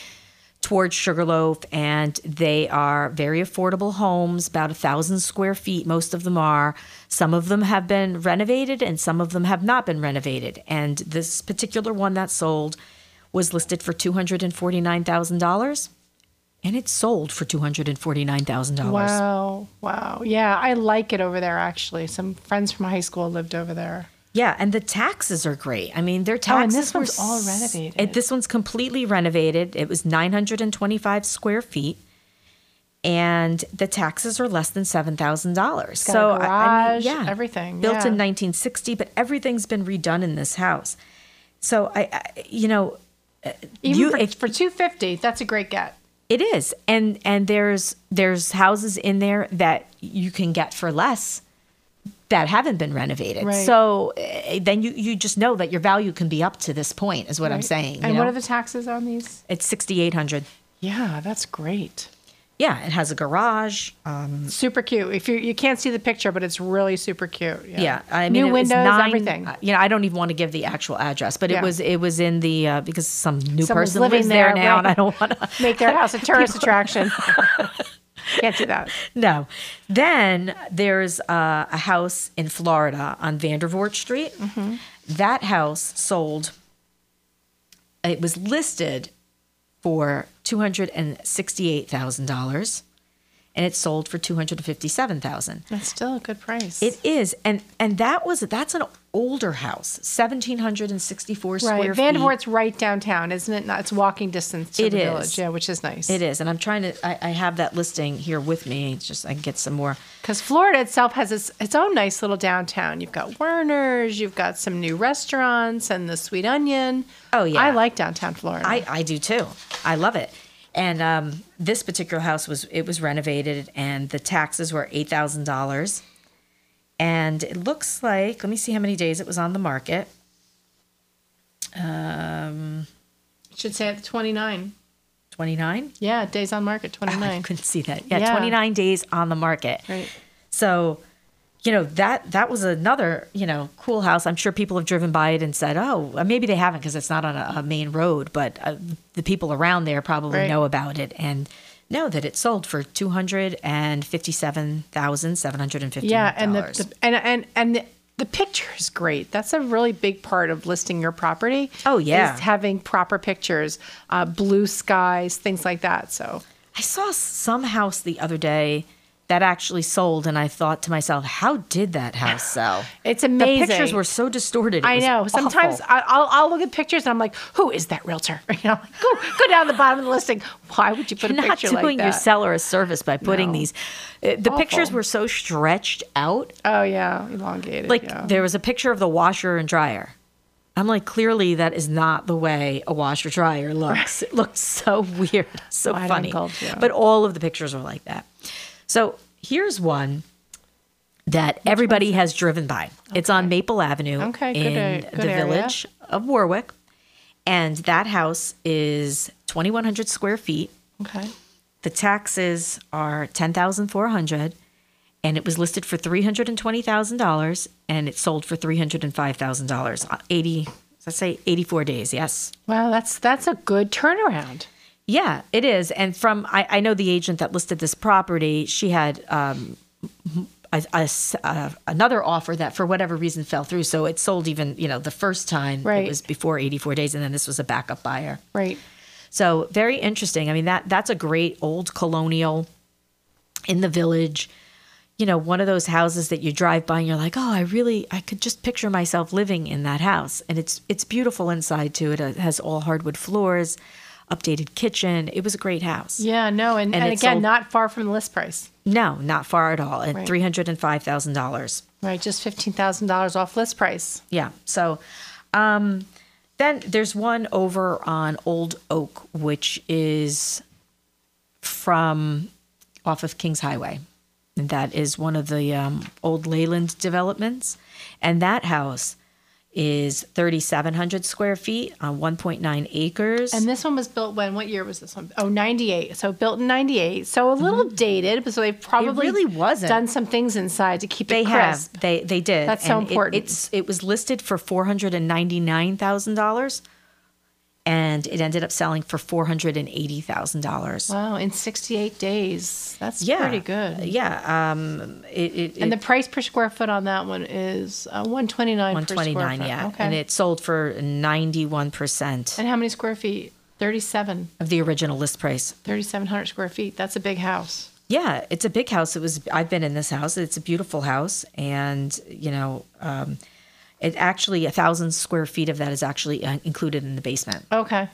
towards Sugarloaf, and they are very affordable homes, about a thousand square feet. Most of them are. Some of them have been renovated, and some of them have not been renovated. And this particular one that sold was listed for two hundred and forty nine thousand dollars, and it sold for two hundred and forty nine thousand dollars. Wow. Wow. Yeah, I like it over there, actually. Some friends from high school lived over there. Yeah, and the taxes are great. I mean, their Oh, taxes and this one's all renovated. it- this one's completely renovated. It was 925 square feet, and the taxes are less than seven thousand dollars. So a I- I mean, garage, yeah, everything, built yeah. in 1960, but everything's been redone in this house. So I, I you know, uh, Even you, for, if- for 250 that's a great get. it is, and and there's there's houses in there that you can get for less that haven't been renovated. Right. So eh, then you you just know that your value can be up to this point, is what I'm Right. saying. you And what are the taxes on these? It's sixty eight hundred. Yeah, that's great. Yeah, it has a garage. Um, Super cute. If you you can't see the picture, but it's really super cute. Yeah, yeah, I mean, new windows, nine- everything. uh, You know, I don't even want to give the actual address, but Yeah. it was it was in the uh, because some new Someone's person living lives there, there, now, and I don't want to Make their house a tourist attraction. Can't do that. No. Then there's uh, a house in Florida on Vandervoort Street. Mm-hmm. That house sold. It was listed for two hundred and sixty-eight thousand dollars, and it sold for two hundred fifty-seven thousand. That's still a good price. It is, and and that was that's an older house, seventeen hundred and sixty-four right. square feet. Vandervoort's right downtown, isn't it? Not, it's walking distance to It the is. village. Yeah, which is nice. It is, and I'm trying to. I, I have that listing here with me. It's just I can get some more. Because Florida itself has its, its own nice little downtown. You've got Werner's, you've got some new restaurants, and the Sweet Onion. Oh yeah, I like downtown Florida. I, I do too. I love it. And um, this particular house was it was renovated, and the taxes were eight thousand dollars. And it looks like let me see how many days it was on the market. Um, should say at 29. twenty nine. Yeah, days on market, 29. I couldn't see that. Yeah, Yeah. twenty nine days on the market. Right. So, you know that that was another you know cool house. I'm sure people have driven by it and said, "Oh, uh, maybe they haven't because it's not on a, a main road." But uh, the people around there probably Right. know about it and know that it sold for two hundred and fifty-seven thousand seven hundred and fifty. Yeah, and the, the and and and the, the picture is great. That's a really big part of listing your property. Oh, yeah. is having proper pictures, uh, blue skies, things like that. So I saw some house the other day that actually sold, and I thought to myself, "How did that house sell?" It's amazing. The pictures were so distorted. I know. Sometimes awful. I, I'll I'll look at pictures and I'm like, who is that realtor? You know, like, go go down the bottom of the listing. Why would you put You're a not picture like that? Not doing your seller a service by putting No. these. uh, The pictures were so stretched out. Oh yeah, elongated. Like yeah. there was a picture of the washer and dryer. I'm like, clearly that is not the way a washer dryer looks. It looks so weird, so funny. But all of the pictures were like that. So here's one that everybody has driven by. It's on Maple Avenue Okay, good in a- good the area. village of Warwick. And that house is 2,100 square feet. okay. The taxes are ten thousand four hundred, and it was listed for three hundred and twenty thousand dollars, and it sold for three hundred and five thousand dollars. Uh, eighty, let's say eighty-four days. Yes. Wow, that's that's a good turnaround. Yeah, it is. And from I, I know the agent that listed this property. She had um, a, a uh, another offer that for whatever reason fell through. So it sold even you know the first time Right. it was before eighty-four days, and then this was a backup buyer. Right. So very interesting. I mean that that's a great old colonial in the village. You know, one of those houses that you drive by and you're like, "Oh, I really I could just picture myself living in that house." And it's it's beautiful inside too. It uh, has all hardwood floors, updated kitchen. It was a great house. Yeah, no, and, And and, again, sold- not far from the list price. No, not far at all. At Right. $305,000. Right, just fifteen thousand dollars off list price. Yeah. So um, then there's one over on Old Oak, which is from off of Kings Highway. And that is one of the um, old Leyland developments. And that house is 3,700 square feet on 1.9 acres. And this one was built when? What year was this one? Oh, 98. So built in 98. So a little mm-hmm. dated, but so they've probably really wasn't. done some things inside to keep they it have they they did. That's so And it- important. it's it was listed for four hundred and ninety nine thousand dollars, and it ended up selling for four hundred and eighty thousand dollars. Wow, in 68 days. That's Yeah, pretty good. Yeah. Um. It. it And the price per square foot on that one is uh, 129 per square 129, yeah. Okay. And it sold for 91% And how many square feet? 37. of the original list price. 3,700 square feet. That's a big house. Yeah, it's a big house. It was I've been in this house. It's a beautiful house and, you know, um it actually a 1000 square feet of that is actually uh, included in the basement. Okay.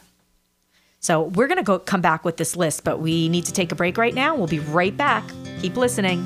So, we're going to go come back with this list, but we need to take a break right now. We'll be right back. Keep listening.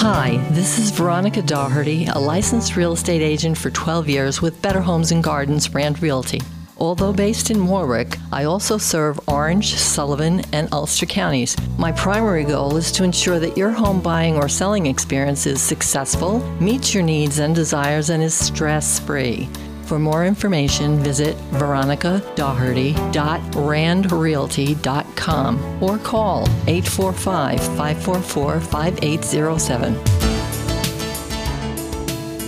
Hi, this is Veronica Doherty, a licensed real estate agent for 12 years with Better Homes and Gardens Brand Realty. Although based in Warwick, I also serve Orange, Sullivan, and Ulster counties. My primary goal is to ensure that your home buying or selling experience is successful, meets your needs and desires, and is stress free. For more information, visit veronicadoherty.randrealty.com or call 845 544 5807.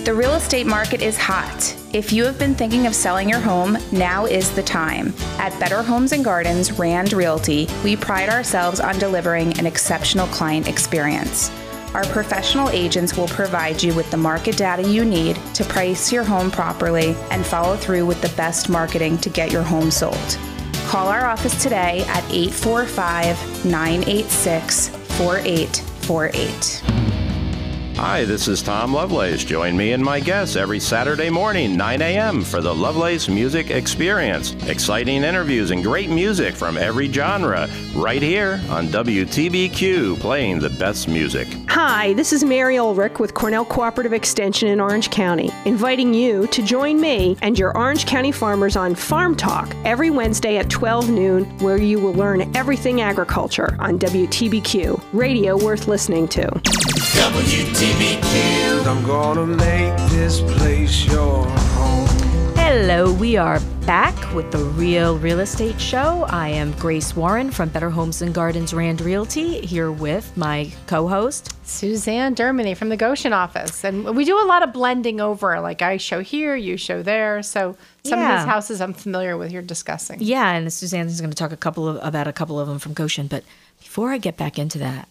The real estate market is hot. If you have been thinking of selling your home, now is the time. At Better Homes and Gardens Rand Realty, we pride ourselves on delivering an exceptional client experience. Our professional agents will provide you with the market data you need to price your home properly and follow through with the best marketing to get your home sold. Call our office today at 845 986 4848. Hi, this is Tom Lovelace. Join me and my guests every Saturday morning, 9 a.m., for the Lovelace Music Experience. Exciting interviews and great music from every genre, right here on WTBQ, playing the best music. Hi, this is Mary Ulrich with Cornell Cooperative Extension in Orange County, inviting you to join me and your Orange County farmers on Farm Talk every Wednesday at 12 noon, where you will learn everything agriculture on WTBQ, radio worth listening to. WTBQ. I'm gonna make this place your home. Hello, we are back with the Real Real Estate Show. I am Grace Warren from Better Homes and Gardens Rand Realty, here with my co host, Susanne Dermigny from the Goshen office. And we do a lot of blending over. Like I show here, you show there. So some of these houses I'm familiar with, you're discussing. Yeah, and Susanne is going to talk a couple of, about a couple of them from Goshen. But before I get back into that,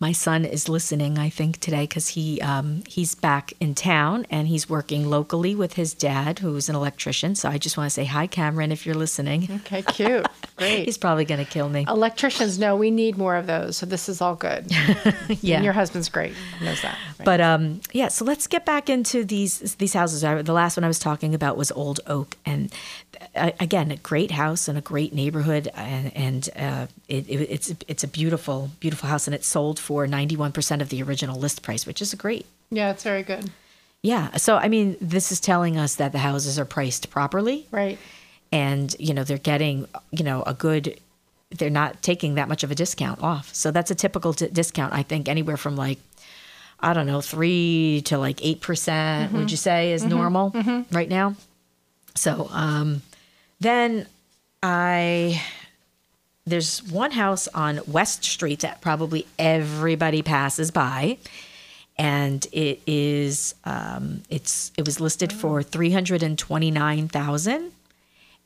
my son is listening, I think, today because he um, he's back in town and he's working locally with his dad, who's an electrician. So I just want to say hi, Cameron, if you're listening. Okay, cute. Great. he's probably going to kill me. Electricians no, we need more of those. So this is all good. Yeah. And your husband's great. Knows that. But um, yeah, so let's get back into these these houses. I, the last one I was talking about was Old Oak, and again, a great house and a great neighborhood, and, and uh, it, it, it's it's a beautiful beautiful house, and it sold for ninety one percent of the original list price, which is great. Yeah, it's very good. Yeah, so I mean, this is telling us that the houses are priced properly, Right. and you know they're getting you know a good. They're not taking that much of a discount off, so that's a typical d- discount. I think anywhere from like I don't know, three to like 8%, percent would Mhm. you say is Mhm. normal Mhm. right now? So um, then I, there's one house on West Street that probably everybody passes by. And it is, um, it's, it was listed for 329000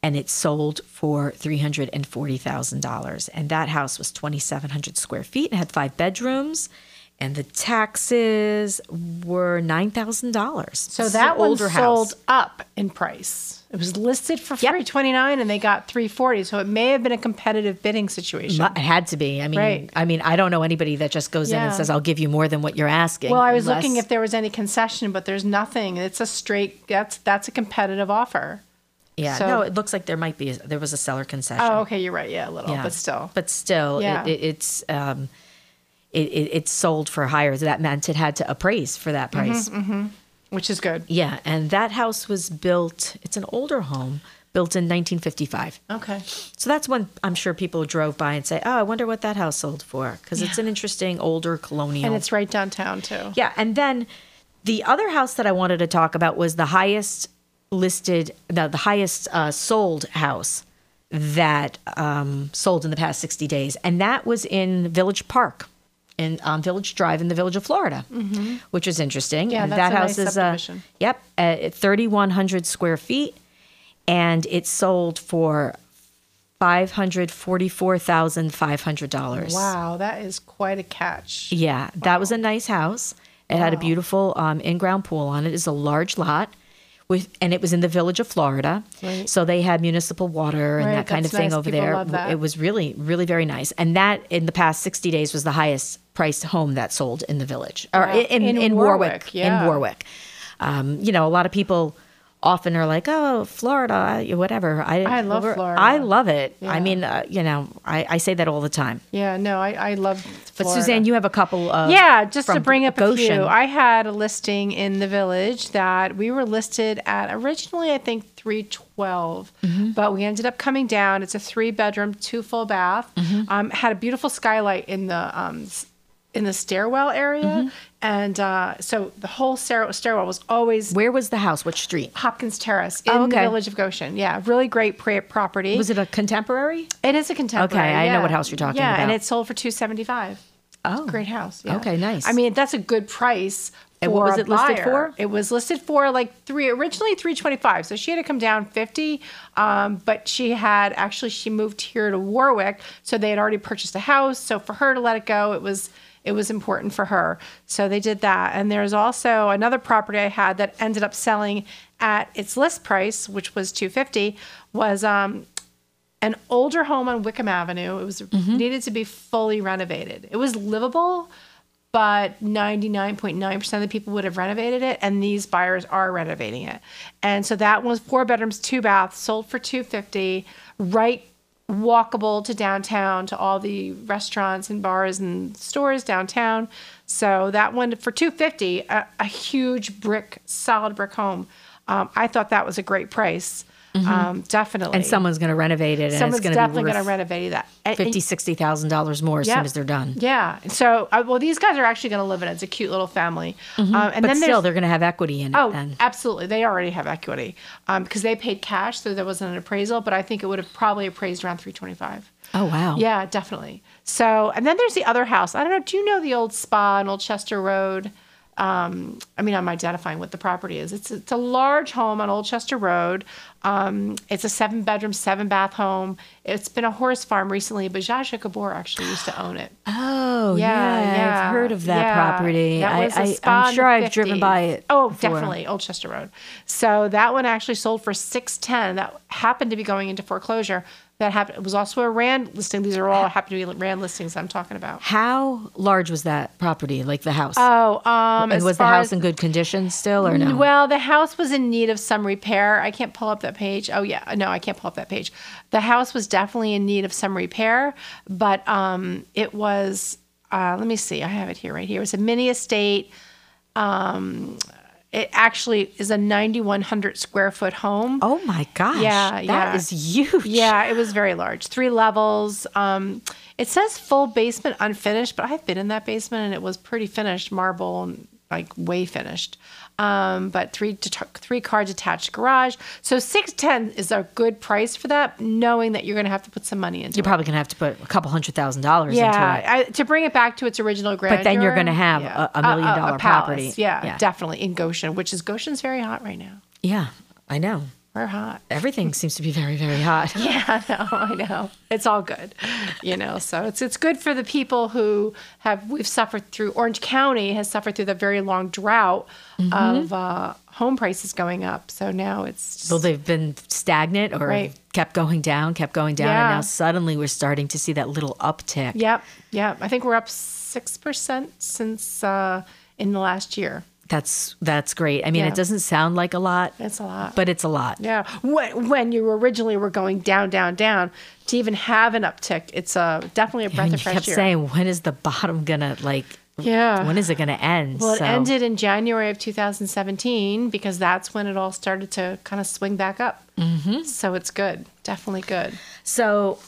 and it sold for $340,000. And that house was 2,700 square feet and had five bedrooms. And the taxes were $9,000. So that one sold up in price. It was listed for 329 and they got 340. So it may have been a competitive bidding situation. It had to be. I mean, Right. I mean, I don't know anybody that just goes in and says, "I'll give you more than what you're asking." Well, I was unless- looking if there was any concession, but there's nothing. It's a straight. That's that's a competitive offer. Yeah, So- no, it looks like there might be. There was a seller concession. Oh, okay, you're right. Yeah, a little, Yeah. but still. but still, Yeah. it, it, it's um, it, it it's sold for higher. That meant it had to appraise for that price. Mhm, mhm. Which is good. Yeah, and that house was built. It's an older home, built in 1955. Okay. So that's when I'm sure people drove by and say, "Oh, I wonder what that house sold for," because it's an interesting older colonial. And it's right downtown too. Yeah, and then the other house that I wanted to talk about was the highest listed, the, the highest uh, sold house that um, sold in the past 60 days, and that was in Village Park. In um, Village Drive in the village of Florida, Mhm. which is interesting. Yeah, that a house nice is uh, yep, uh, 3,100 square feet, and it sold for five hundred forty-four thousand five hundred dollars. Wow, that is quite a catch. Yeah, that was a nice house. It had a beautiful um, in-ground pool on it. It's a large lot, with and it was in the village of Florida. Right. So they had municipal water and Right, that kind of thing nice. over People there. It was really, really very nice. And that in the past sixty days was the highest priced home that sold in the village or in, in, In in Warwick. Warwick, yeah. In Warwick. Um, you know, a lot of people often are like, "Oh, Florida, whatever." I I love Florida. I love it. I mean, uh, you know, I, I say that all the time. Yeah, no, I, I love. But Florida. Susanne, you have a couple of yeah, just to bring up a Goshen. few. I had a listing in the village that we were listed at originally, I think 312, Mm-hmm. but we ended up coming down. It's a three bedroom, two full bath. Mm-hmm. Um, had a beautiful skylight in the um, in the stairwell area, Mm-hmm. and uh, so the whole stair- stairwell was always. Where was the house? Which street? Hopkins Terrace in Oh, the village of Goshen. Yeah, really great pra- property. Was it a contemporary? It is a contemporary. Okay, I know what house you're talking about. yeah, and it sold for two seventy five. Oh, great house. yeah. Okay, nice. I mean, that's a good price. And what was it listed for? It was listed for like three originally three twenty five. So she had to come down fifty, um, but she had actually she moved here to Warwick, so they had already purchased a house. So for her to let it go, it was it was important for her. So they did that. And there's also another property I had that ended up selling at its list price, which was two fifty, was um, an older home on Wickham Avenue. It was Mm-hmm. needed to be fully renovated. It was livable, but 99.9% of the people would have renovated it and these buyers are renovating it. And so that was four bedrooms, two baths, sold for 250, right walkable to downtown to all the restaurants and bars and stores downtown. So that one for 250, a, a huge brick, solid brick home. Um, I thought that was a great price. Um, definitely. Mm-hmm. And someone's going to renovate it, and Someone's it's going to definitely going to renovate that. And- fifty, sixty thousand dollars more as soon as they're done. Yeah. So, uh, well, these guys are actually going to live in it. It's a cute little family. Mhm. Um, and but then still, they're going to have equity in it. oh, then. absolutely. They already have equity um, because they paid cash, so there wasn't an appraisal. But I think it would have probably appraised around three twenty five. Oh wow. Yeah, definitely. So, and then there's the other house. I don't know. Do you know the old spa on Old Chester Road? Um, I mean, I'm identifying what the property is. It's it's a large home on Old Chester Road. Um, it's a seven bedroom, seven bath home. It's been a horse farm recently, but Zsa Gabor actually used to own it. Oh yeah, I've heard of that yeah. property. That I, was a I, spa I'm sure I've driven by it. Oh, before. definitely, Old Chester Road. So that one actually sold for six ten. That happened to be going into foreclosure. That happened. It was also a Rand listing. These are all happen to be Rand listings I'm talking about. How large was that property? Like the house? Oh, um, and as was the house as- in good condition still, or no? Well, the house was in need of some repair. I can't pull up that page. Oh yeah, no, I can't pull up that page. The house was definitely in need of some repair, but um, it was. Uh, let me see. I have it here, right here. It was a mini estate. Um, it actually is a 9,100 square foot home. Oh my gosh! Yeah, that yeah, is huge. Yeah, it was very large. Three levels. Um, it says full basement unfinished, but I've been in that basement and it was pretty finished, marble and like way finished. Um, but three det- three car detached garage. So six ten is a good price for that, knowing that you're going to have to put some money into it. You're it. probably gonna have to put a couple hundred thousand dollars yeah, into it. I, to bring it back to its original grandeur. But then you're gonna have yeah. a- a million dollar palace. property. Yeah, Yeah. definitely in Goshen, which is Goshen's very hot right now. Yeah, I know. We're hot. Everything seems to be very, very hot. Yeah, I know, I know. It's all good, you know. So it's it's good for the people who have we've suffered through. Orange County has suffered through the very long drought Mhm. of uh, home prices going up. So now it's Well, they've been stagnant or Right. kept going down, kept going down, Yeah. and now suddenly we're starting to see that little uptick. yep, yep. I think we're up six percent since uh, in the last year. That's that's great. I mean, Yeah. it doesn't sound like a lot. It's a lot. but it's a lot. Yeah, when, when you originally were going down, down, down, to even have an uptick, it's uh, definitely a breath of you fresh kept air. saying, when is the bottom gonna like Yeah. when is it going to end? Well, it So- ended in January of 2017 because that's when it all started to kind of swing back up. Mm-hmm. So it's good, definitely good. So,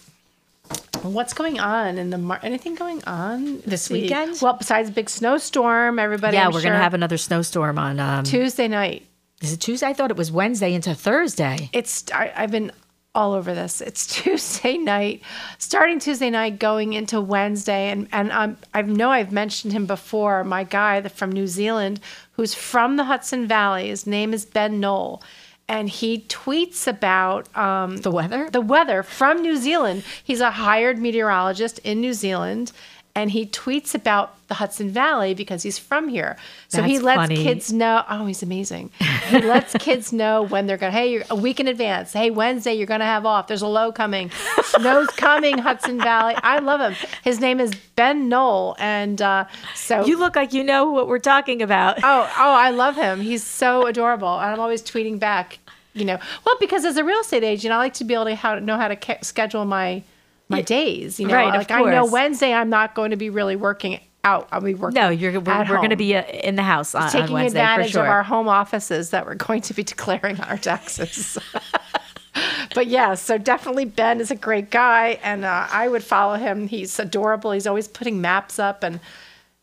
what's going on in the mar- anything going on This weekend? Well, besides big snowstorm, everybody. yeah, I'm we're sure- going to have another snowstorm on um, Tuesday night. Is it Tuesday? I thought it was Wednesday into Thursday. It's I, I've been all over this. It's Tuesday night, starting Tuesday night, going into Wednesday, and and um, I know I've mentioned him before. My guy from New Zealand, who's from the Hudson Valley. His name is Ben Noll. And he tweets about um, the weather. The weather from New Zealand. He's a hired meteorologist in New Zealand, and he tweets about the Hudson Valley because he's from here. So he lets funny. kids know. Oh, he's amazing. He lets kids know when they're going. Hey, you're a week in advance. Hey, Wednesday you're going to have off. There's a low coming. Snow's coming. Hudson Valley. I love him. His name is Ben Noll, and uh, so You look like you know what we're talking about. Oh, oh, I love him. He's so adorable, and I'm always tweeting back. You know, well, because as a real estate agent, I like to be able to how, know how to ca- schedule my my days. You know, Right, like I know. Wednesday I'm not going to be really working out. I'll be working. No, you're we're, we're going to be uh, in the house on, on taking Wednesday advantage for sure. of our home offices that we're going to be declaring on our taxes. but yeah, so definitely Ben is a great guy, and uh, I would follow him. He's adorable. He's always putting maps up, and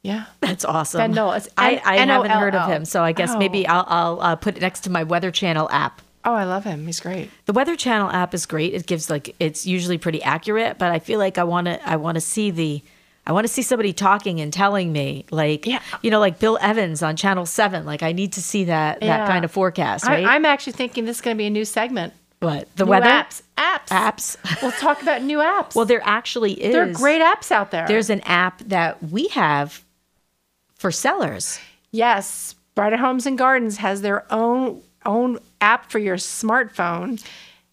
yeah, That's awesome. Ben Noll. It's I, N- I haven't heard of him, so I guess Oh. maybe I'll, I'll uh, put it next to my Weather Channel app. Oh, I love him. He's great. The Weather Channel app is great. It gives like it's usually pretty accurate, but I feel like I want to I want to see the I want to see somebody talking and telling me like yeah. you know like Bill Evans on Channel 7 like I need to see that that kind of forecast, right? I, I'm actually thinking this is going to be a new segment. what? The New weather apps, apps, apps. We'll talk about new apps. Well, there actually is. There are great apps out there. There's an app that we have for sellers. Yes, Better Homes and Gardens has their own own app for your smartphone.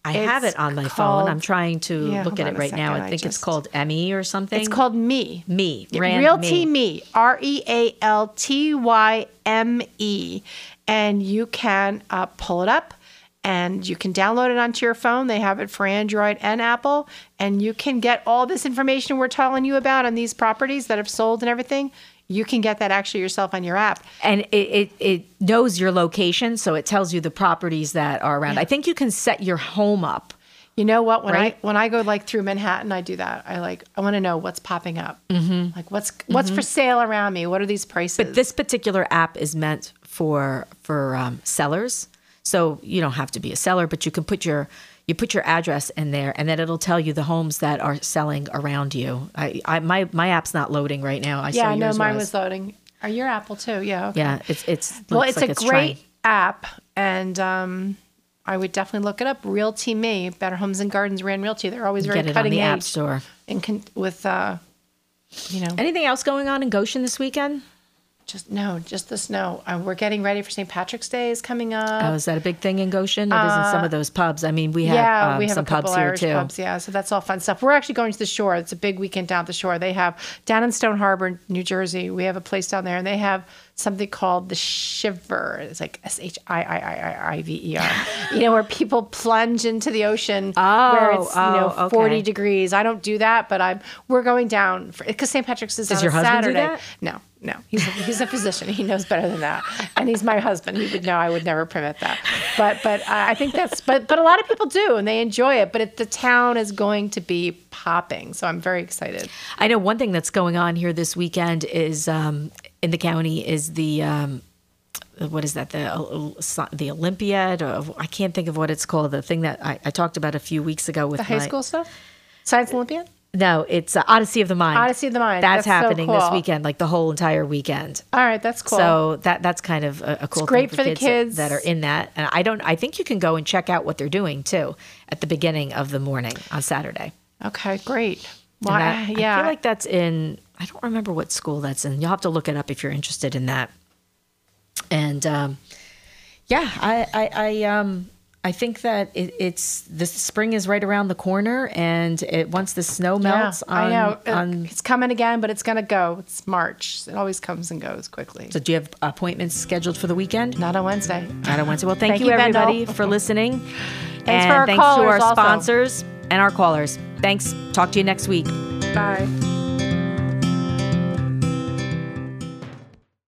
I have it on my phone. I'm trying to Yeah, look at it right now. second, I I think it's just- called Emmy or something. It's called Me. Me. Rand Realty Me. Me. R E A L T Y M E. And you can uh, pull it up and you can download it onto your phone. They have it for Android and Apple. And you can get all this information we're telling you about on these properties that have sold and everything. You can get that actually yourself on your app. and it, it, it knows your location, so it tells you the properties that are around. I think you can set your home up. You know what? When Right? I when I go like through Manhattan, I do that. I like I want to know what's popping up. Mhm. Like what's what's for sale around me? What are these prices? But this particular app is meant for for um, sellers, so you don't have to be a seller, but you can put your you put your address in there, and then it'll tell you the homes that are selling around you. I, I my my app's not loading right now. I yeah, saw I know yours mine was. loading. Are your Apple too? Yeah. Okay. Yeah, it's it's Well, it's like a it's great trying. app, and um, I would definitely look it up. Realty Me, Better Homes and Gardens, Rand Realty. They're always very Get it on cutting the edge. App Store. And con- with uh, you know, Anything else going on in Goshen this weekend? Just no, just the snow. Uh, we're getting ready for St. Patrick's Day is coming up. Oh, is that a big thing in Goshen? It is in some Uh, of those pubs. I mean, we have, yeah, um, we have some a couple pubs here Irish too. pubs. Yeah, so that's all fun stuff. We're actually going to the shore. It's a big weekend down at the shore. They have down in Stone Harbor, New Jersey. We have a place down there, and they have something called the Shiver. It's like S H I I I I I V E R. You know, where people plunge into the ocean where Oh, you know oh, okay. forty degrees. I don't do that, but I'm. We're going down because St. Patrick's is Does on your a husband do Saturday. that? No, no, he's a, he's a physician. He knows better than that, and he's my husband. He would know I would never permit that. But but uh, I think that's but but a lot of people do and they enjoy it. But it, the town is going to be popping, so I'm very excited. I know one thing that's going on here this weekend is um, in the county is the um, what is that the uh, the Olympiad or I can't think of what it's called the thing that I, I talked about a few weeks ago with The high my- school stuff, Science Olympiad, No, it's uh, Odyssey of the Mind. Odyssey of the Mind. That's, so happening this cool. weekend, like the whole entire weekend. All right, that's cool. So that that's kind of a, a cool. great thing for the that- kids. that, are in that, and I don't. I think you can go and check out what they're doing too at the beginning of the morning on Saturday. okay, great. Well, that- yeah, I feel like that's in. I don't remember what school that's in. You'll have to look it up if you're interested in that. And um, yeah, I, I, I, um, I think that it, it's the spring is right around the corner, and it once the snow melts yeah, on, I know It- on it's coming again, but it's gonna go. It's March. It always comes and goes quickly. So, do you have appointments scheduled for the weekend? Not on Wednesday. Not on Wednesday. Well, thank, Thank you, Bendel. everybody, for listening. Thanks and for our thanks to our also. sponsors and our callers. Thanks. Talk to you next week. Bye.